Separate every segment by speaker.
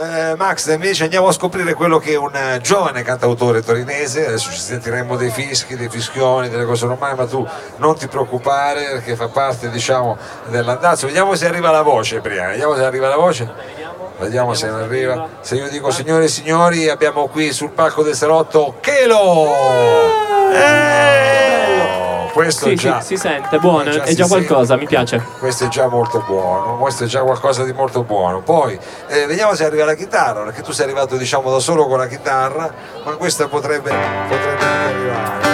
Speaker 1: eh, Max, invece andiamo a scoprire quello che è un eh, giovane cantautore torinese, adesso ci sentiremo dei fischi, dei fischioni, delle cose normali, ma tu non ti preoccupare perché fa parte diciamo dell'andazzo. Vediamo se arriva la voce prima, vediamo se arriva la voce. Vediamo se arriva. Se io dico signore e signori, abbiamo qui sul palco del salotto Chelo! Eh! Questo
Speaker 2: sì,
Speaker 1: già,
Speaker 2: sì, si sente, buono,
Speaker 1: già
Speaker 2: è già qualcosa,
Speaker 1: sente.
Speaker 2: mi piace.
Speaker 1: Questo è già molto buono, questo è già qualcosa di molto buono. Poi eh, vediamo se arriva la chitarra, perché tu sei arrivato diciamo da solo con la chitarra, ma questa potrebbe, potrebbe anche arrivare.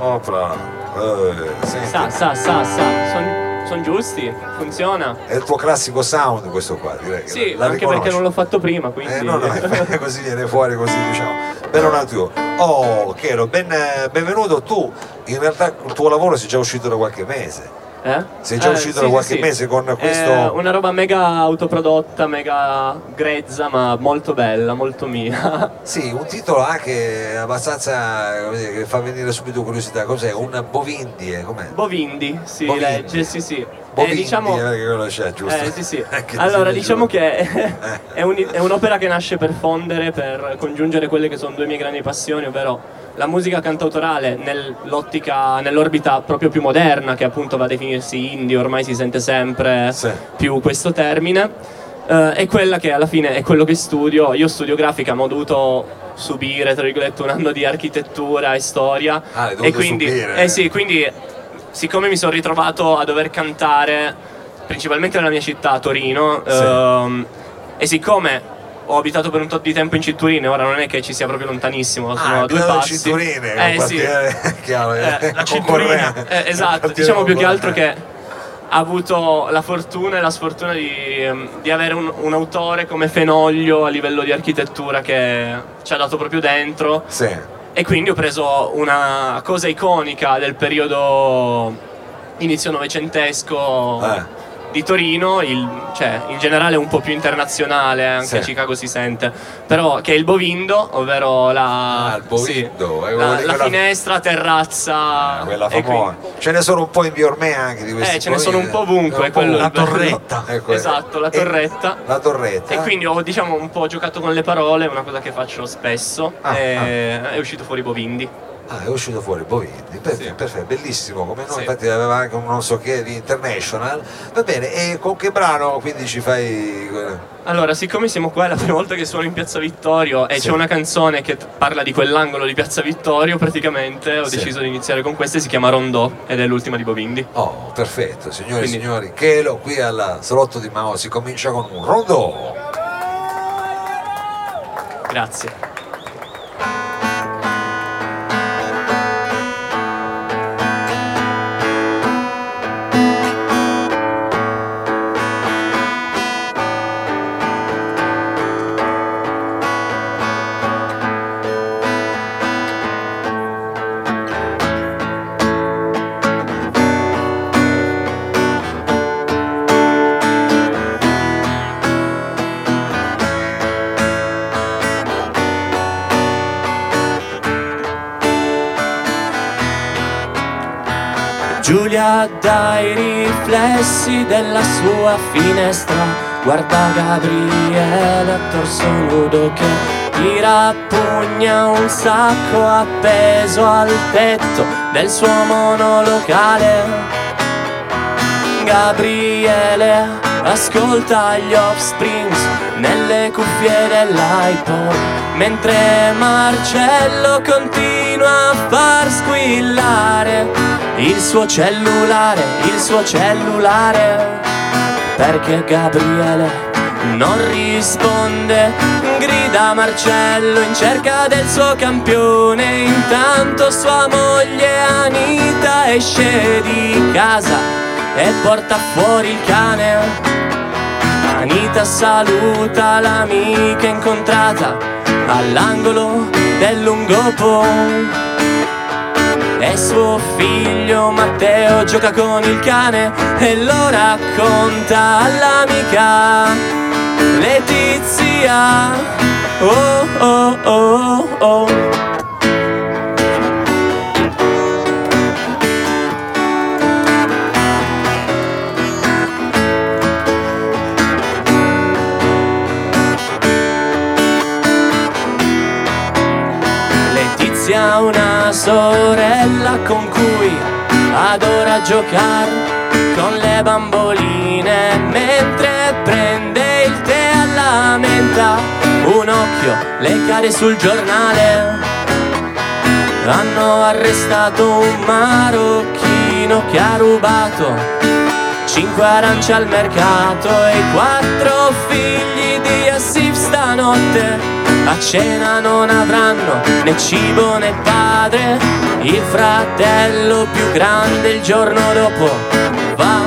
Speaker 1: Opla, eh.
Speaker 2: Sa, sa, sa, sa, sono son giusti, funziona.
Speaker 1: È il tuo classico sound questo qua, direi.
Speaker 2: Sì,
Speaker 1: la
Speaker 2: anche
Speaker 1: riconosci.
Speaker 2: perché non l'ho fatto prima, quindi...
Speaker 1: Eh, no, no, così viene fuori così diciamo. Bello nativo. Oh, Chelo, ben, benvenuto. Tu in realtà il tuo lavoro sei già uscito da qualche mese.
Speaker 2: Eh?
Speaker 1: Sei già
Speaker 2: Eh,
Speaker 1: uscito
Speaker 2: sì,
Speaker 1: da qualche
Speaker 2: sì,
Speaker 1: mese con
Speaker 2: È
Speaker 1: questo.
Speaker 2: una roba mega autoprodotta, mega grezza, ma molto bella, molto mia.
Speaker 1: Sì, un titolo anche abbastanza che fa venire subito curiosità. Cos'è? Un Bovindie, com'è?
Speaker 2: Bovindi, si
Speaker 1: Bovindi.
Speaker 2: legge, sì sì.
Speaker 1: Bovindie,
Speaker 2: Eh, diciamo...
Speaker 1: quello c'è, giusto?
Speaker 2: Eh, sì, sì. Allora, diciamo
Speaker 1: giusto.
Speaker 2: che è, un- è un'opera che nasce per fondere, per congiungere quelle che sono due mie grandi passioni, ovvero la musica cantautorale nell'ottica, nell'orbita proprio più moderna, che appunto va a definirsi indie, ormai si sente sempre
Speaker 1: Sì.
Speaker 2: più questo termine, eh, è quella che alla fine è quello che studio. Io studio grafica, ma ho dovuto subire, tra virgolette, un anno di architettura e storia.
Speaker 1: Ah,
Speaker 2: e quindi,
Speaker 1: subire.
Speaker 2: eh sì, quindi siccome mi sono ritrovato a dover cantare principalmente nella mia città, Torino,
Speaker 1: Sì.
Speaker 2: ehm, e siccome ho abitato per un tot di tempo in Cinturine, ora non è che ci sia proprio lontanissimo, sono
Speaker 1: Ah,
Speaker 2: due passi.
Speaker 1: Cinturine,
Speaker 2: eh, sì.
Speaker 1: chiaro,
Speaker 2: Eh,
Speaker 1: eh,
Speaker 2: la Cinturina, eh, esatto, diciamo più che altro che ha avuto la fortuna e la sfortuna di, ehm, di avere un, un autore come Fenoglio a livello di architettura che ci ha dato proprio dentro
Speaker 1: Sì.
Speaker 2: E quindi ho preso una cosa iconica del periodo inizio novecentesco
Speaker 1: Eh.
Speaker 2: Di Torino, il- cioè in generale un po' più internazionale, anche
Speaker 1: Sì.
Speaker 2: a Chicago si sente, però che è il bovindo, ovvero la,
Speaker 1: Ah, bovindo,
Speaker 2: sì,
Speaker 1: eh,
Speaker 2: la, la
Speaker 1: quella-
Speaker 2: finestra, terrazza,
Speaker 1: Quella
Speaker 2: e
Speaker 1: famosa. Ce ne sono un po' in Biormè anche di questi.
Speaker 2: eh, ce ne sono un po' ovunque,
Speaker 1: Un po'
Speaker 2: quello
Speaker 1: la torretta. Ecco,
Speaker 2: Esatto, la
Speaker 1: e-
Speaker 2: torretta.
Speaker 1: la torretta.
Speaker 2: E quindi ho diciamo un po' giocato con le parole, una cosa che faccio spesso,
Speaker 1: Ah,
Speaker 2: e è uscito fuori Bovindi.
Speaker 1: Ah, è uscito fuori Bovindi, perfetto,
Speaker 2: Sì.
Speaker 1: perfetto, bellissimo come noi,
Speaker 2: Sì.
Speaker 1: infatti aveva anche un non so che di international. Va bene, e con che brano quindi ci fai.
Speaker 2: Allora, siccome siamo qua, è la prima volta che suono in Piazza Vittorio e
Speaker 1: Sì.
Speaker 2: c'è una canzone che parla di quell'angolo di Piazza Vittorio, praticamente ho deciso di iniziare con questa, si chiama Rondò ed è l'ultima di Bovindi.
Speaker 1: Oh, perfetto, signori
Speaker 2: Quindi-
Speaker 1: e signori, Chelo qui al salotto di Mao si comincia con un rondò.
Speaker 2: Grazie. Dai riflessi della sua finestra. Guarda Gabriele torso nudo che tira pugna un sacco appeso al tetto del suo monolocale. Gabriele ascolta gli offsprings nelle cuffie dell'iPod mentre Marcello continua a far squillare il suo cellulare, il suo cellulare. Perché Gabriele non risponde grida Marcello in cerca del suo campione. Intanto sua moglie Anita esce di casa e porta fuori il cane Anita saluta l'amica incontrata all'angolo del lungopo e suo figlio Matteo gioca con il cane e lo racconta all'amica Letizia. Oh oh oh oh. Ha una sorella con cui adora giocare con le bamboline mentre prende il tè alla menta. Un occhio le cade sul giornale. Hanno arrestato un marocchino che ha rubato cinque arance al mercato e quattro figli di Assif stanotte a cena non avranno né cibo né padre il fratello più grande il giorno dopo va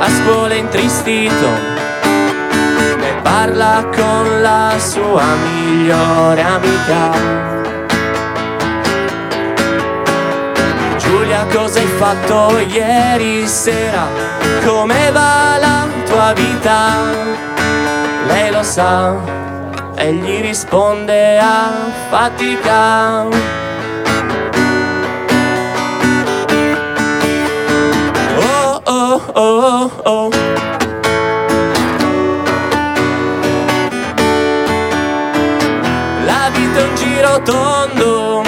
Speaker 2: a scuola intristito e parla con la sua migliore amica Giulia cosa hai fatto ieri sera? Come va la tua vita? Lei lo sa e gli risponde a fatica. Oh oh oh oh. La vita è un giro tondo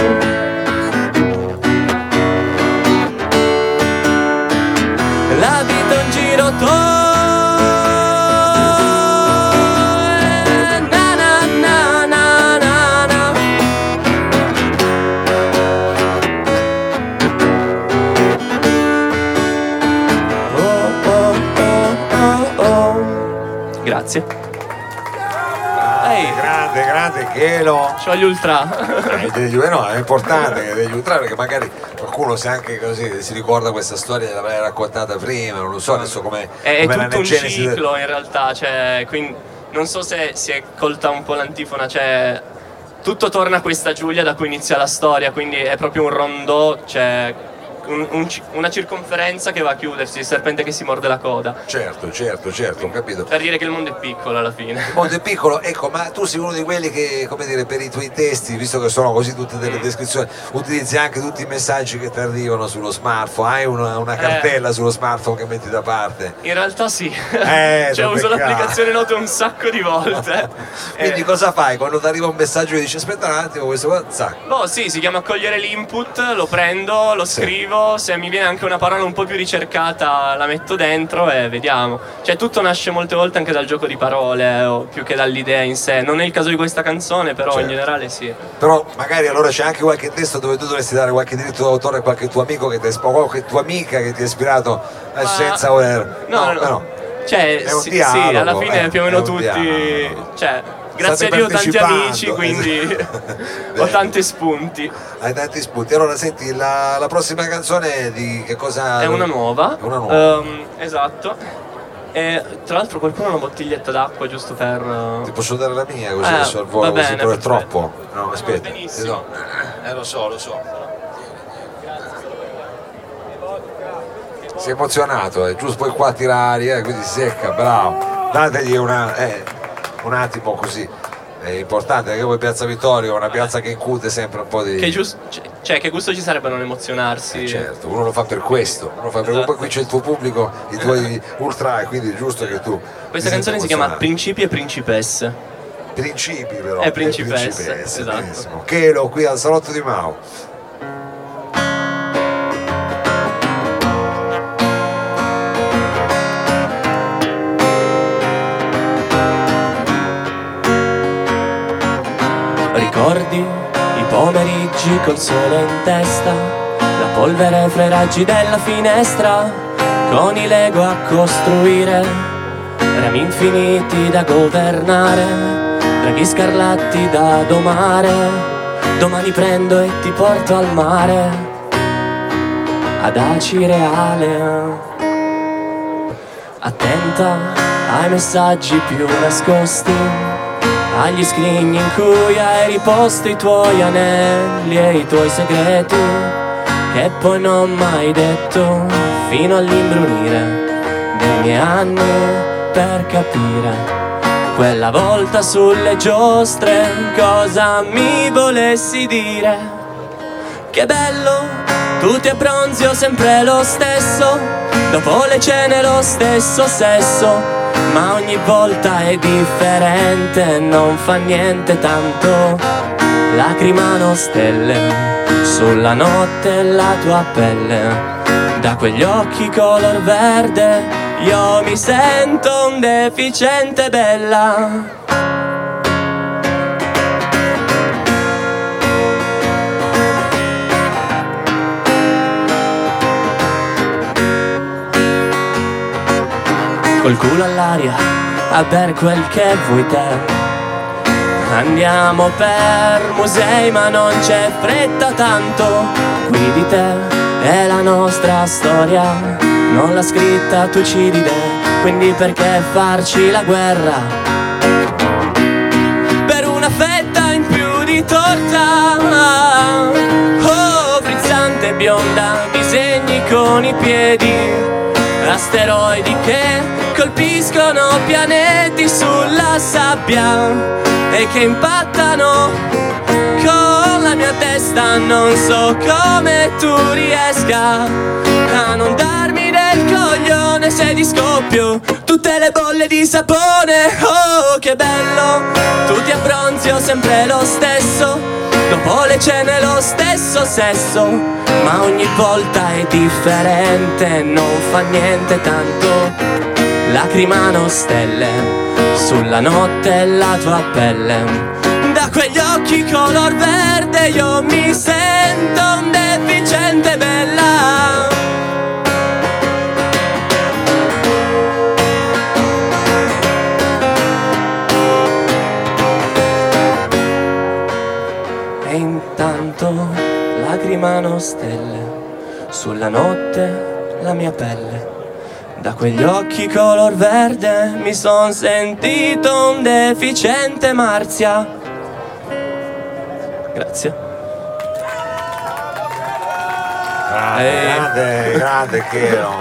Speaker 2: Grazie.
Speaker 1: Ehi. Grande, grande Chelo.
Speaker 2: C'ho gli ultra.
Speaker 1: Eh, degli, no, è importante che degli ultra perché magari qualcuno se anche così si ricorda questa storia l'avrei raccontata prima, non lo so adesso come
Speaker 2: È, è tutto un ciclo in realtà, cioè, quindi non so se si è colta un po' l'antifona, cioè tutto torna a questa Giulia da cui inizia la storia, quindi è proprio un rondò, cioè un, un, una circonferenza che va a chiudersi, il serpente che si morde la coda.
Speaker 1: Certo, certo, certo, ho capito.
Speaker 2: Per dire che il mondo è piccolo alla fine.
Speaker 1: Il mondo è piccolo, ecco, ma tu sei uno di quelli che, come dire, per i tuoi testi, visto che sono così tutte delle mm. descrizioni, utilizzi anche tutti i messaggi che ti arrivano sullo smartphone, hai una, una eh. cartella eh. sullo smartphone che metti da parte?
Speaker 2: In realtà sì, eh, cioè uso l'applicazione note un sacco di volte.
Speaker 1: Quindi eh. cosa fai quando ti arriva un messaggio e dici aspetta un attimo, questo qua, zac.
Speaker 2: Boh sì, si chiama accogliere l'input, lo prendo, lo sì. scrivo se mi viene anche una parola un po' più ricercata la metto dentro e vediamo. Cioè tutto nasce molte volte anche dal gioco di parole o più che dall'idea in sé. Non è il caso di questa canzone, però certo. in generale sì.
Speaker 1: Però magari allora c'è anche qualche testo dove tu dovresti dare qualche diritto d'autore a qualche tuo amico che ti ha qualche tua amica che ti ha ispirato Ma... senza voler.
Speaker 2: No, no, no. no. Cioè, sì, dialogo, sì, alla fine eh, più o meno tutti. Cioè, grazie a Dio ho tanti amici, quindi ho tanti spunti.
Speaker 1: Hai tanti spunti. Allora senti, la, la, prossima canzone di che cosa?
Speaker 2: È una nuova.
Speaker 1: È una nuova. Um,
Speaker 2: esatto. E tra l'altro qualcuno ha una bottiglietta d'acqua giusto per. Uh...
Speaker 1: Ti posso dare la mia così eh, adesso al volo così, però è troppo. No, aspetta. No. Eh, lo so, lo so. Si è emozionato, è giusto poi qua tirare, eh, quindi secca, bravo. Dategli una. Eh un attimo così è importante perché poi Piazza Vittorio è una piazza che incute sempre un po' di.
Speaker 2: Che, giusto, cioè, che gusto ci sarebbe non emozionarsi?
Speaker 1: Eh certo, uno lo fa per questo, uno fa per... Esatto. poi qui c'è il tuo pubblico, i tuoi ultra, e quindi è giusto che tu.
Speaker 2: Questa canzone si chiama Principi e Principesse.
Speaker 1: Principi però.
Speaker 2: È principesse, principesse esatto.
Speaker 1: Chelo qui al salotto di Mao.
Speaker 2: Pomeriggi col sole in testa, la polvere fra i raggi della finestra, con i Lego a costruire, rami infiniti da governare, draghi scarlatti da domare, domani prendo e ti porto al mare, ad Aci Reale. Attenta ai messaggi più nascosti agli scrigni in cui hai riposto i tuoi anelli e i tuoi segreti che poi non mai detto fino all'imbrunire dei miei anni per capire quella volta sulle giostre cosa mi volessi dire. Che bello tu ti abbronzi o sempre lo stesso dopo le cene lo stesso sesso ma ogni volta è differente, non fa niente tanto. Lacrimano stelle sulla notte la tua pelle. Da quegli occhi color verde io mi sento un deficiente bella. Col culo all'aria a bere quel che vuoi te. Andiamo per musei ma non c'è fretta tanto, qui di te è la nostra storia, non l'ha scritta Tucidide, quindi perché farci la guerra? Per una fetta in più di torta, oh frizzante bionda, disegni con i piedi, asteroidi che colpiscono pianeti sulla sabbia e che impattano con la mia testa. Non so come tu riesca a non darmi del coglione se di scoppio tutte le bolle di sapone. Oh, che bello! Tu ti abbronzi ho sempre lo stesso. Dopo le cene lo stesso sesso, ma ogni volta è differente, non fa niente tanto lacrimano stelle sulla notte la tua pelle. Da quegli occhi color verde io mi sento un deficiente bella. E intanto lacrimano stelle sulla notte la mia pelle. Da quegli occhi color verde mi son sentito un deficiente Marzia. Grazie.
Speaker 1: Grande,
Speaker 2: Eh.
Speaker 1: grande, grande Chelo.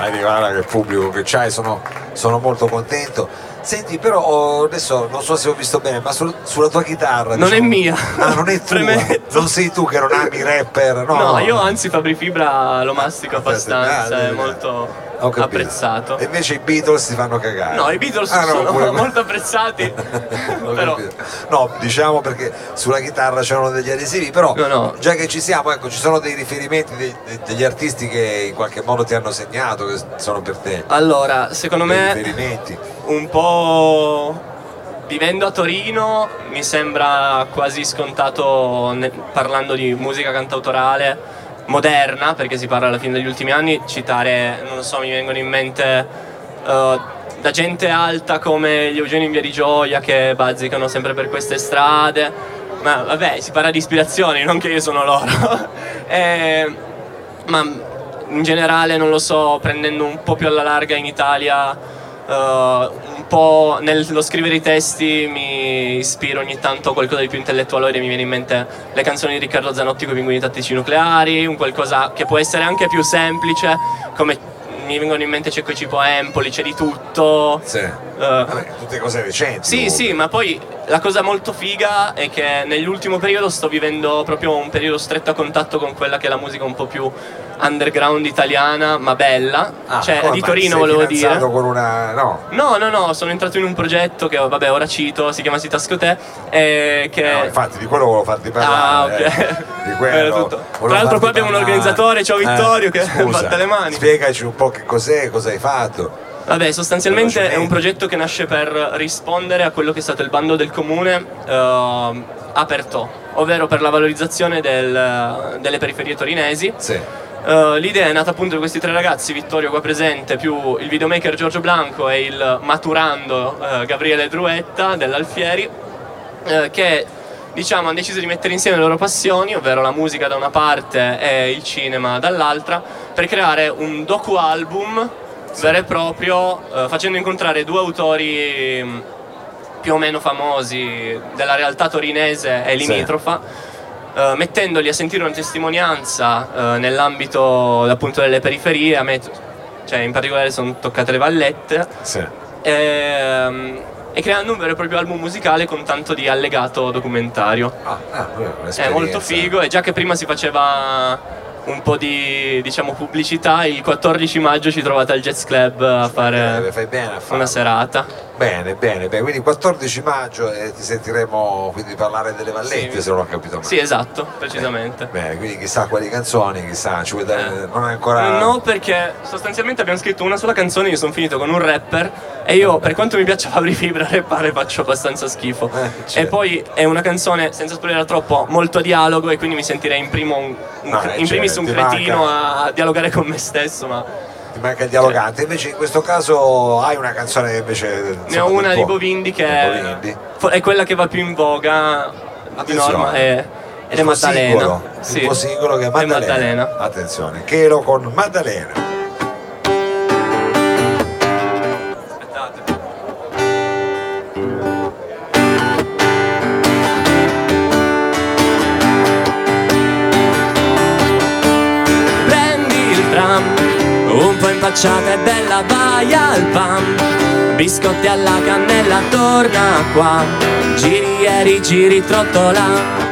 Speaker 1: Vedi, guarda che pubblico che c'hai, sono, sono molto contento. Senti, però oh, adesso non so se ho visto bene, ma sul- sulla tua chitarra.
Speaker 2: Non è
Speaker 1: diciamo-
Speaker 2: mia.
Speaker 1: Ah, non è tua.
Speaker 2: Premetto.
Speaker 1: Non sei tu che non ami rapper, no?
Speaker 2: No, io anzi Fabri Fibra lo mastico abbastanza,
Speaker 1: Ah,
Speaker 2: è molto
Speaker 1: Ho capito.
Speaker 2: Apprezzato.
Speaker 1: E invece i Beatles si fanno cagare.
Speaker 2: No, i Beatles
Speaker 1: Ah, no,
Speaker 2: sono
Speaker 1: pure-
Speaker 2: molto apprezzati, però.
Speaker 1: No, diciamo perché sulla chitarra c'erano degli adesivi, però
Speaker 2: No, no.
Speaker 1: già che ci siamo, ecco, ci sono dei riferimenti dei- dei- degli artisti che in qualche modo ti hanno segnato, che sono per te.
Speaker 2: allora, secondo
Speaker 1: dei
Speaker 2: me
Speaker 1: riferimenti.
Speaker 2: un po' vivendo a Torino mi sembra quasi scontato parlando di musica cantautorale moderna perché si parla alla fine degli ultimi anni citare non lo so mi vengono in mente eh, da gente alta come gli Eugenio in Via di Gioia che bazzicano sempre per queste strade. Ma vabbè si parla di ispirazioni non che io sono loro. Eh, ma in generale non lo so prendendo un po' più alla larga in Italia eh, un po' nello scrivere i testi mi ispiro ogni tanto a qualcosa di più intellettuale mi viene in mente le canzoni di Riccardo Zanotti con i pinguini tattici nucleari un qualcosa che può essere anche più semplice come mi vengono in mente Cecco Cipo Empoli c'è di tutto
Speaker 1: Sì.
Speaker 2: Eh,
Speaker 1: Vabbè, tutte cose recenti.
Speaker 2: sì,
Speaker 1: comunque.
Speaker 2: sì, ma poi la cosa molto figa è che nell'ultimo periodo sto vivendo proprio un periodo stretto a contatto con quella che è la musica un po' più underground italiana, ma bella.
Speaker 1: Ah,
Speaker 2: cioè,
Speaker 1: come
Speaker 2: di? Torino volevo dire.
Speaker 1: con una... No,
Speaker 2: No, no, no, sono entrato in un progetto che, vabbè, ora cito, si chiama Sitascote, eh, che...
Speaker 1: no, infatti di quello volevo farti
Speaker 2: Ah,
Speaker 1: parlare.
Speaker 2: ok.
Speaker 1: eh. Di quello.
Speaker 2: Tra l'altro qua abbiamo un
Speaker 1: parlare.
Speaker 2: organizzatore, ciao Vittorio, che
Speaker 1: scusa,
Speaker 2: batte le mani.
Speaker 1: Spiegaci un po' che cos'è, cosa hai fatto.
Speaker 2: Vabbè, sostanzialmente è un progetto che nasce per rispondere a quello che è stato il bando del comune eh, aperto, ovvero per la valorizzazione del- delle periferie torinesi.
Speaker 1: Sì.
Speaker 2: Eh, l'idea è nata appunto da questi tre ragazzi, Vittorio qua presente, più il videomaker Giorgio Blanco e il maturando eh, Gabriele Druetta dell'Alfieri, eh, che diciamo hanno deciso di mettere insieme le loro passioni, ovvero la musica da una parte e il cinema dall'altra, per creare un docu album vero e proprio, eh, facendo incontrare due autori mh, più o meno famosi della realtà torinese e limitrofa. eh, mettendoli a sentire una testimonianza eh, nell'ambito appunto delle periferie, a me cioè, in particolare sono toccate le vallette,
Speaker 1: Sì.
Speaker 2: ehm, e creando un vero e proprio album musicale con tanto di allegato documentario.
Speaker 1: Ah, ah,
Speaker 2: È molto figo e già che prima si faceva un po' di diciamo pubblicità, il 14 maggio ci trovate al Jazz Club a fare
Speaker 1: fai bene a
Speaker 2: una serata.
Speaker 1: Bene, bene, bene, quindi 14 maggio e ti sentiremo quindi parlare delle vallette
Speaker 2: Sì.
Speaker 1: se non ho capito male.
Speaker 2: Sì, esatto, precisamente.
Speaker 1: Bene, quindi chissà quali canzoni, chissà, ci vuoi dare, non è ancora...
Speaker 2: Eh. No, perché sostanzialmente abbiamo scritto una sola canzone, io sono finito con un rapper e io, per quanto mi piaccia Fabri Fibra, rappare faccio abbastanza schifo.
Speaker 1: Eh, certo.
Speaker 2: E poi è una canzone, senza spoilerare troppo, molto dialogo e quindi mi sentirei in, primo un, un-
Speaker 1: No, eh,
Speaker 2: in primis
Speaker 1: certo,
Speaker 2: un
Speaker 1: ti
Speaker 2: cretino
Speaker 1: manca.
Speaker 2: a dialogare con me stesso, ma
Speaker 1: Ti manca il dialogante, invece in questo caso hai una canzone che invece...
Speaker 2: ne ho una di Bovindi che è, quella che va più in voga di
Speaker 1: Attenzione.
Speaker 2: norma è, ed è Maddalena.
Speaker 1: singolo,
Speaker 2: Sì.
Speaker 1: il tuo singolo che è
Speaker 2: È
Speaker 1: Maddalena.
Speaker 2: Maddalena.
Speaker 1: Attenzione, Chelo con Maddalena.
Speaker 2: Impacciata e bella vai al PAM. Biscotti alla cannella, torna qua. Giri e rigiri, trottola.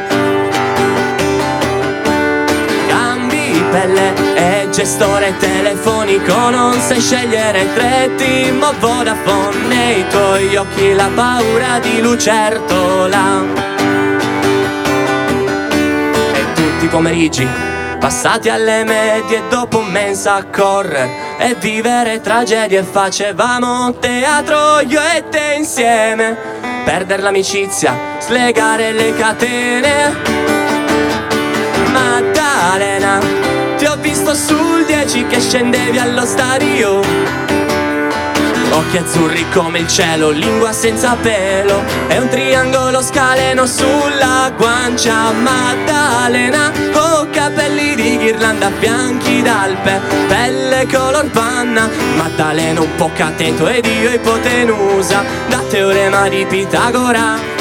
Speaker 2: Pelle e gestore telefonico Non sai scegliere tre team o Vodafone Nei tuoi occhi la paura di lucertola E tutti i pomeriggi passati alle medie dopo mensa a correre e vivere tragedie facevamo teatro io e te insieme perdere l'amicizia slegare le catene Maddalena, ti ho visto sul 10 che scendevi allo stadio. Occhi azzurri come il cielo, lingua senza pelo. E un triangolo scaleno sulla guancia Maddalena Oh capelli di ghirlanda bianchi d'alpe Pelle color panna. Maddalena un po' cateto ed io ipotenusa Da teorema di Pitagora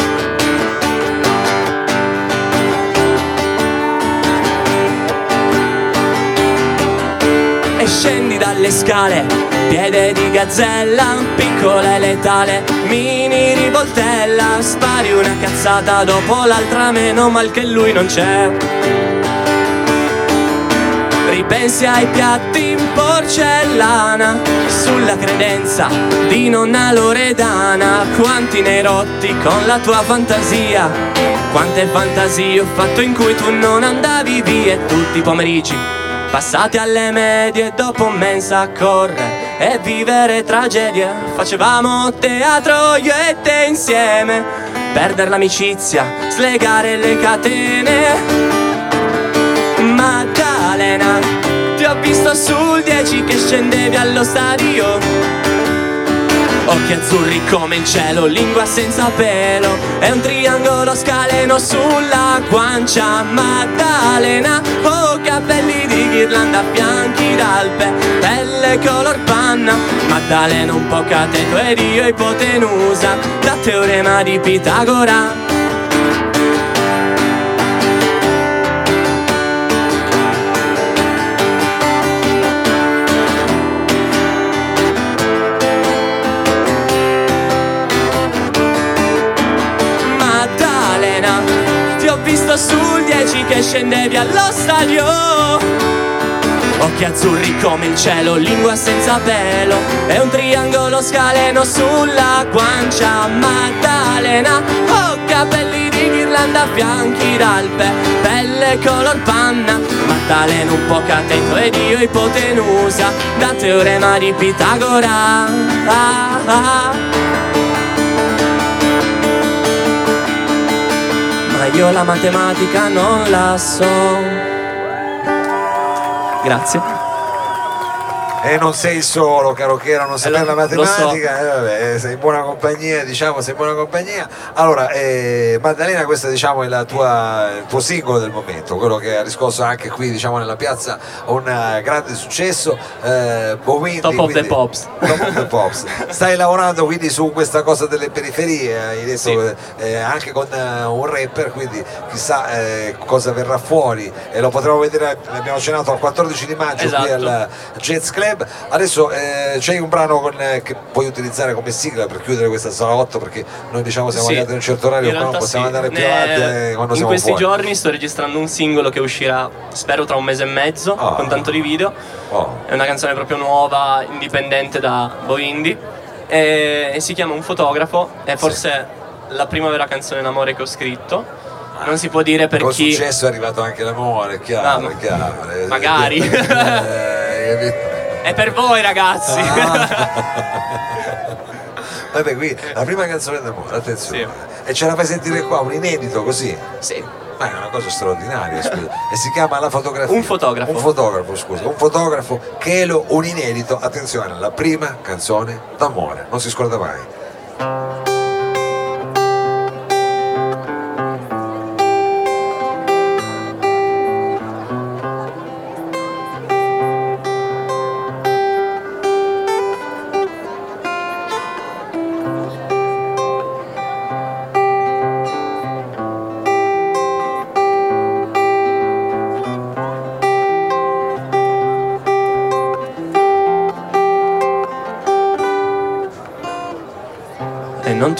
Speaker 2: scendi dalle scale, piede di gazzella, piccola e letale, mini rivoltella, spari una cazzata dopo l'altra, meno mal che lui non c'è. Ripensi ai piatti in porcellana, sulla credenza di nonna Loredana, quanti ne rotti con la tua fantasia, quante fantasie ho fatto in cui tu non andavi via tutti i pomeriggi Passati alle medie dopo mensa correre e vivere tragedie Facevamo teatro io e te insieme. Perdere l'amicizia, slegare le catene. Maddalena, ti ho visto sul 10 che scendevi allo stadio Occhi azzurri come il cielo, lingua senza pelo. È un triangolo scaleno sulla guancia Maddalena. Oh capelli di ghirlanda bianchi d'alpe Pelle color panna. Maddalena un po' cateto ed io ipotenusa Da teorema di Pitagora Ho visto sul 10 che scendevi allo stadio. Occhi azzurri come il cielo, lingua senza pelo E un triangolo scaleno sulla guancia Maddalena. Oh capelli di ghirlanda bianchi d'alpe Pelle color panna. Maddalena un po' cateto ed io ipotenusa Da teorema di Pitagora. Ah, ah. Ma io la matematica non la so. Grazie.
Speaker 1: E non sei solo, caro Chelo, non sai
Speaker 2: Eh,
Speaker 1: la
Speaker 2: lo so.
Speaker 1: matematica, eh, vabbè, sei in buona compagnia, diciamo, sei in buona compagnia. Allora, eh, Maddalena, questo diciamo, è la tua, il tuo singolo del momento, quello che ha riscosso anche qui diciamo, nella piazza un eh, grande successo. Eh, Bovindi,
Speaker 2: Top of the
Speaker 1: quindi-
Speaker 2: Pops.
Speaker 1: Top of the Pops. Stai lavorando quindi su questa cosa delle periferie, hai detto
Speaker 2: Sì.
Speaker 1: eh, anche con eh, un rapper, quindi chissà eh, cosa verrà fuori e lo potremo vedere, abbiamo accennato al 14 di maggio qui
Speaker 2: Esatto.
Speaker 1: al Jazz Club. Adesso eh, c'è un brano con, eh, che puoi utilizzare come sigla per chiudere questa sala 8 perché noi diciamo siamo
Speaker 2: Sì,
Speaker 1: arrivati a un certo orario,
Speaker 2: realtà
Speaker 1: possiamo
Speaker 2: sì.
Speaker 1: andare più avanti eh, quando
Speaker 2: In questi
Speaker 1: fuori.
Speaker 2: giorni sto registrando un singolo che uscirà, spero, tra un mese e mezzo,
Speaker 1: Ah.
Speaker 2: con tanto di video.
Speaker 1: Oh,
Speaker 2: È una canzone proprio nuova, indipendente da Bovindi. e, e si chiama Un fotografo, è forse la prima vera canzone d'amore che ho scritto. Non si può dire per
Speaker 1: Con
Speaker 2: chi...
Speaker 1: successo è arrivato anche l'amore, è chiaro,
Speaker 2: Ah, ma-
Speaker 1: è chiaro. Eh,
Speaker 2: magari.
Speaker 1: eh,
Speaker 2: È per voi ragazzi!
Speaker 1: Ah. Vabbè, qui la prima canzone d'amore, attenzione. E ce la fai sentire qua, un inedito così.
Speaker 2: sì.
Speaker 1: Ma è una cosa straordinaria, scusa. E si chiama La fotografia.
Speaker 2: Un fotografo.
Speaker 1: Un fotografo, scusa. Un fotografo, Chelo, un inedito. Attenzione, la prima canzone d'amore. Non si scorda mai.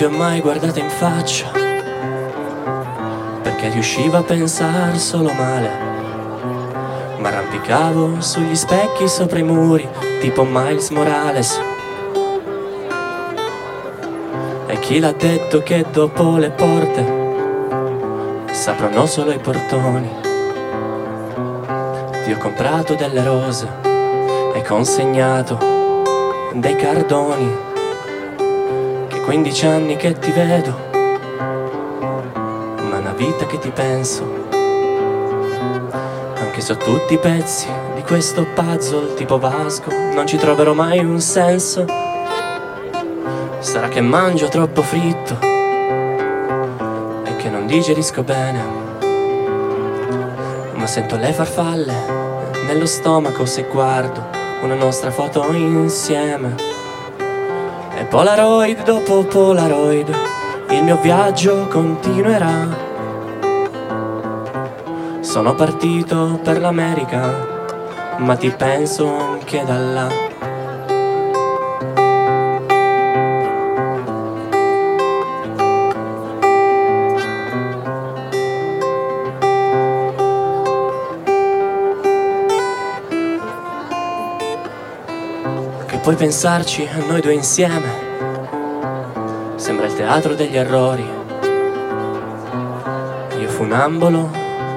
Speaker 2: Ti ho mai guardata in faccia Perché riuscivo a pensare solo male. Ma arrampicavo sugli specchi sopra i muri Tipo Miles Morales. E chi l'ha detto che dopo le porte Saprono solo i portoni? Ti ho comprato delle rose E consegnato dei cardoni 15 anni che ti vedo, ma una vita che ti penso. Anche se ho tutti i pezzi di questo puzzle tipo Vasco, non ci troverò mai un senso. Sarà che mangio troppo fritto e che non digerisco bene. Ma sento le farfalle nello stomaco se guardo una nostra foto insieme. Polaroid dopo Polaroid, il mio viaggio continuerà. Sono partito per l'America, ma ti penso anche da là. Puoi pensarci a noi due insieme. Sembra il teatro degli errori. Io funambolo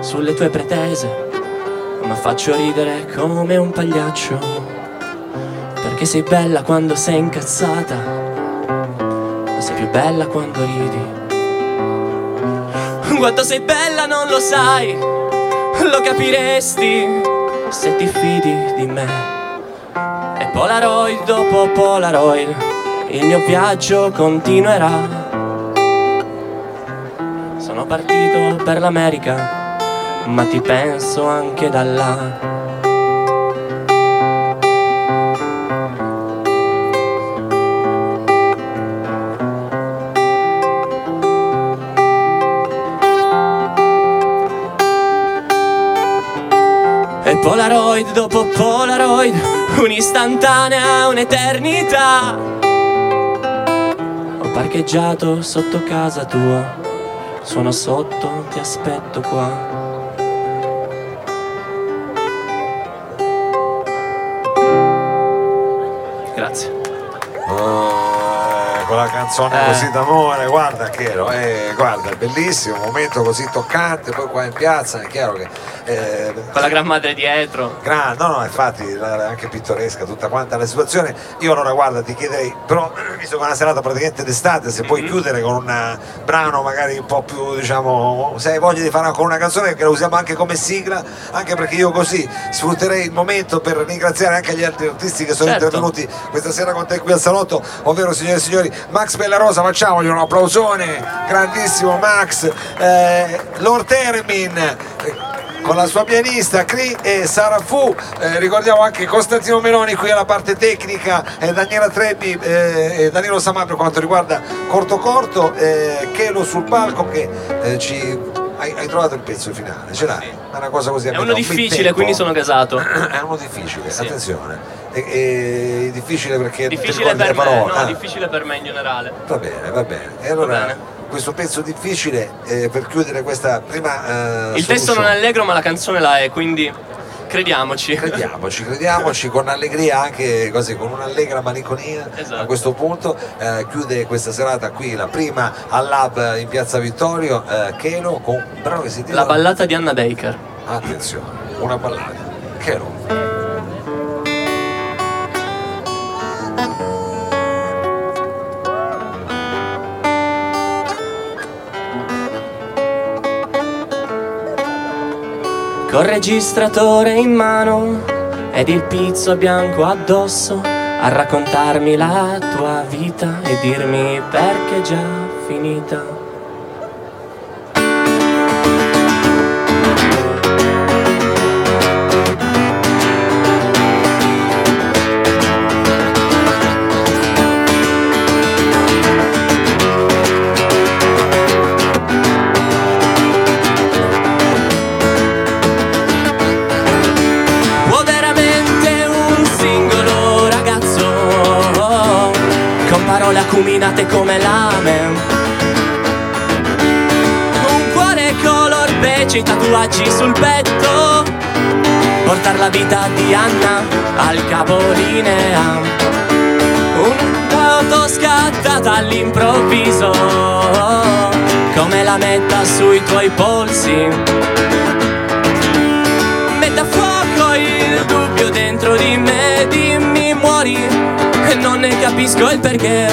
Speaker 2: sulle tue pretese, ma faccio ridere come un pagliaccio. Perché sei bella quando sei incazzata, ma sei più bella quando ridi. Quanto sei bella non lo sai, lo capiresti se ti fidi di me. Polaroid dopo Polaroid, il mio viaggio continuerà. Sono partito per l'America, ma ti penso anche da là. Polaroid dopo Polaroid, un'istantanea, un'eternità. Ho parcheggiato sotto casa tua, sono sotto, ti aspetto qua. Grazie.
Speaker 1: Eh, con la canzone
Speaker 2: Eh.
Speaker 1: così d'amore, guarda Chelo, eh, guarda, è bellissimo, un momento così toccante, poi qua in piazza è chiaro che... eh,
Speaker 2: Con la gran madre dietro.
Speaker 1: Gra- no, no, infatti la- anche pittoresca tutta quanta la situazione. Io allora guarda, ti chiederei, però visto che è una serata praticamente d'estate, se
Speaker 2: Mhm.
Speaker 1: puoi chiudere con un eh, brano magari un po' più, diciamo, se hai voglia di fare con una canzone che la usiamo anche come sigla, anche perché io così sfrutterei il momento per ringraziare anche gli altri artisti che sono
Speaker 2: Certo.
Speaker 1: intervenuti questa sera con te qui al salotto, ovvero signore e signori, Max Bellarosa, facciamogli un applausone, grandissimo Max, eh, Lord Termin. Eh, con la sua pianista Cri e Sara Fu Eh, ricordiamo anche Costantino Meloni qui alla parte tecnica e Daniela Trebbi eh, e Danilo Samà per quanto riguarda Corto Corto eh, Chelo sul palco che eh, ci hai, hai trovato il pezzo finale ce l'hai è una cosa così
Speaker 2: È uno
Speaker 1: un
Speaker 2: difficile, quindi sono gasato.
Speaker 1: è uno difficile
Speaker 2: Sì.
Speaker 1: attenzione e, e- difficile perché
Speaker 2: Difficile per
Speaker 1: le
Speaker 2: me,
Speaker 1: parole
Speaker 2: no,
Speaker 1: Ah,
Speaker 2: difficile per me in generale.
Speaker 1: va bene va bene e allora
Speaker 2: Va bene.
Speaker 1: Questo pezzo difficile eh, per chiudere questa prima eh,
Speaker 2: Il testo non è allegro, ma la canzone la è, quindi crediamoci.
Speaker 1: Crediamoci, crediamoci con allegria anche così, con un'allegra malinconia
Speaker 2: Esatto.
Speaker 1: a questo punto. Eh, chiude questa serata qui la prima al Lab in Piazza Vittorio, eh, Keno con un brano che si
Speaker 2: La
Speaker 1: intitola
Speaker 2: ballata di Anna Baker.
Speaker 1: Attenzione, una ballata. Keno.
Speaker 2: Col registratore in mano ed il pizzo bianco addosso a raccontarmi la tua vita e dirmi perché è già finita. Parole acuminate come lame. Un cuore color beige, tatuaggi sul petto. Portare la vita di Anna al capolinea un'auto scattata all'improvviso come la metta sui tuoi polsi. Mette a fuoco il dubbio dentro di me, dimmi muori e non ne capisco il perché.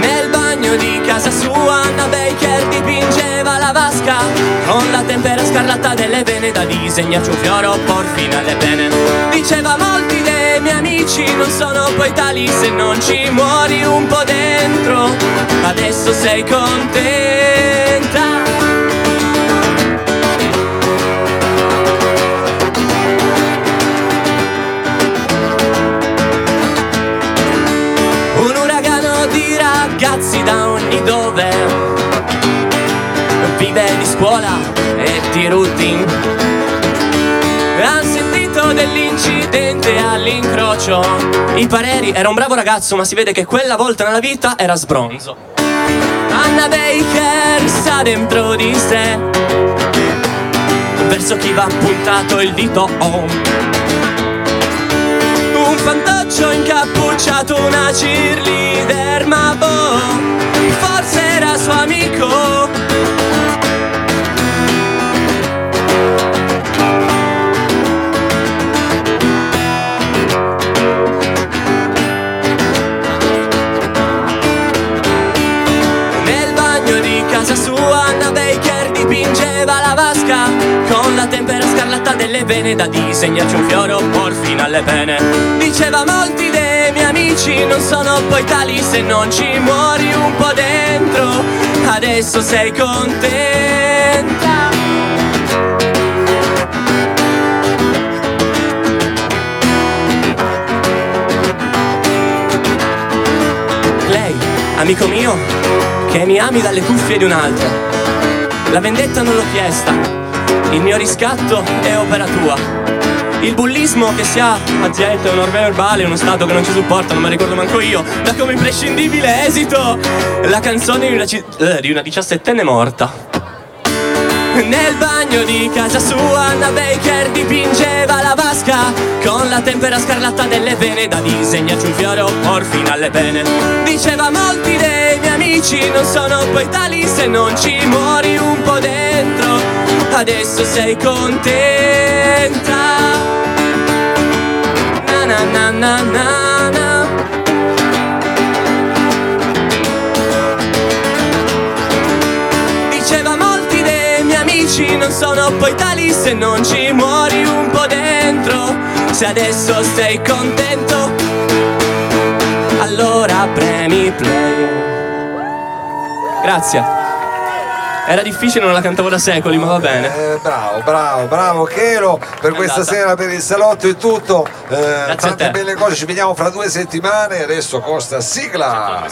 Speaker 2: Nel bagno di casa sua Anna Baker dipingeva la vasca Con la tempera scarlatta delle vene da disegnarci un fioro porfino alle pene Diceva molti dei miei amici non sono poi tali se non ci muori un po' dentro. Adesso sei contenta. Un uragano di ragazzi da ogni dove. Vive di scuola e di routine dell'incidente all'incrocio I pareri, era un bravo ragazzo ma si vede che quella volta nella vita era sbronzo Anna Baker sa dentro di sé Verso chi va puntato il dito oh. Un fantoccio incappucciato, una cheerleader, ma boh, forse era suo amico. Delle vene Da disegnarci un fioro porfino alle pene. Diceva molti dei miei amici Non sono poi tali se non ci muori un po' dentro. Adesso sei contenta. Lei, amico mio, che mi ami dalle cuffie di un'altra. La vendetta non l'ho chiesta, il mio riscatto è opera tua. Il bullismo che si ha azienda è un orme verbale, uno stato che non ci supporta, non me ricordo manco io, da come imprescindibile esito la canzone di una, ci- eh, di una diciassettenne morta. Nel bagno di casa sua Anna Baker dipingeva la vasca Con la tempera scarlatta delle vene Da disegnarci un fiore porfino alle pene Diceva molti dei miei amici Non sono poi tali se non ci muori un po' dentro Adesso sei contenta Na na na na na Diceva molti dei miei amici non sono poi tali se non ci muori un po' dentro. Se adesso sei contento, allora premi play. Grazie. Era difficile, non la cantavo da secoli, ma va bene.
Speaker 1: Eh, bravo, bravo, bravo Chelo. Per questa
Speaker 2: andata.
Speaker 1: sera per il salotto è tutto. Eh, tante
Speaker 2: te.
Speaker 1: belle cose, ci vediamo fra due settimane. Adesso Costa sigla.